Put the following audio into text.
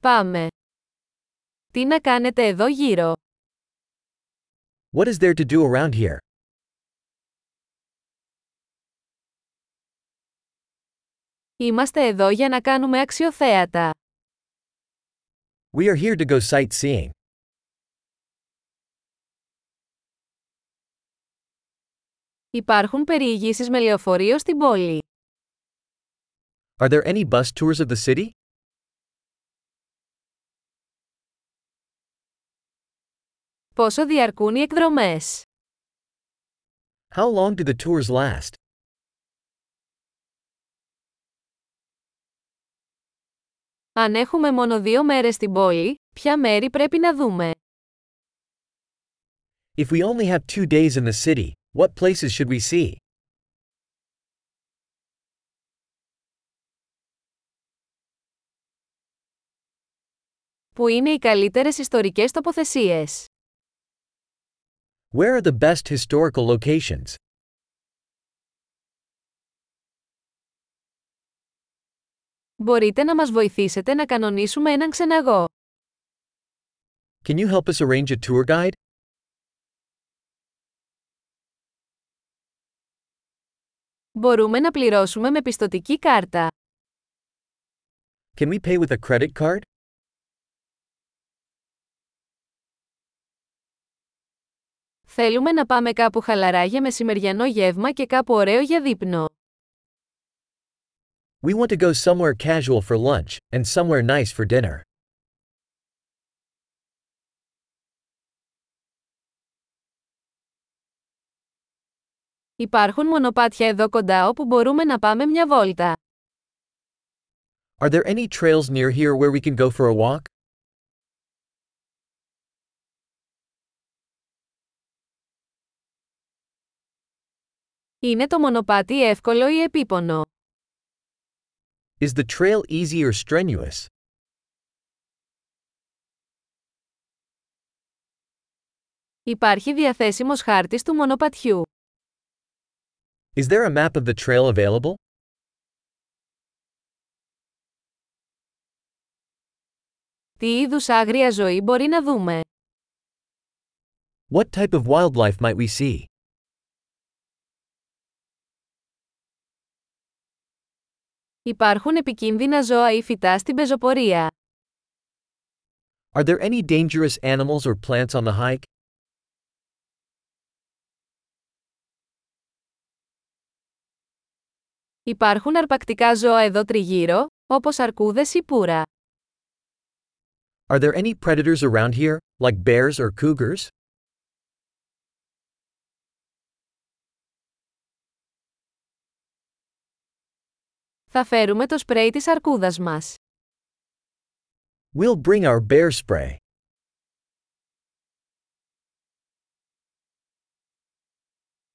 Πάμε. Τι να κάνετε εδώ γύρω; What is there to do around here? Είμαστε εδώ για να κάνουμε αξιοθέατα. We are here to go sightseeing. Υπάρχουν περιηγήσεις με λεωφορείο στην πόλη. Are there any bus tours of the city? Πόσο διαρκούν οι εκδρομές; How long do the tours last? Αν έχουμε μόνο δύο μέρες στην πόλη, ποια μέρη πρέπει να δούμε; If we only have two days in the city, what places should we see? Πού είναι οι καλύτερες ιστορικές τοποθεσίες; Where are the best historical locations? Μπορείτε να μας βοηθήσετε να κανονίσουμε έναν ξεναγό. Can you help us arrange a tour guide? Μπορούμε να πληρώσουμε με πιστοτική κάρτα. Can we pay with a credit card? Θέλουμε να πάμε κάπου χαλαρά για μεσημεριανό γεύμα και κάπου ωραίο για δείπνο. We want to go somewhere casual for lunch, and somewhere nice for dinner. Υπάρχουν μονοπάτια εδώ κοντά όπου μπορούμε να πάμε μια βόλτα. Are there any trails near here where we can go for a walk? Είναι το μονοπάτι εύκολο ή επίπονο; Is the trail easy or strenuous? Υπάρχει διαθέσιμος χάρτης του μονοπατιού. Is there a map of the trail available? Τι είδους άγρια ζωή μπορεί να δούμε; What type of wildlife might we see? Υπάρχουν επικίνδυνα ζώα ή φυτά στην πεζοπορία. Are there any dangerous animals or plants on the hike? Υπάρχουν αρπακτικά ζώα εδώ τριγύρω, όπως αρκούδες ή πουρα. Are there any predators around here, like bears or cougars? Θα φέρουμε το σπρέι της αρκούδας μας. We'll bring our bear spray.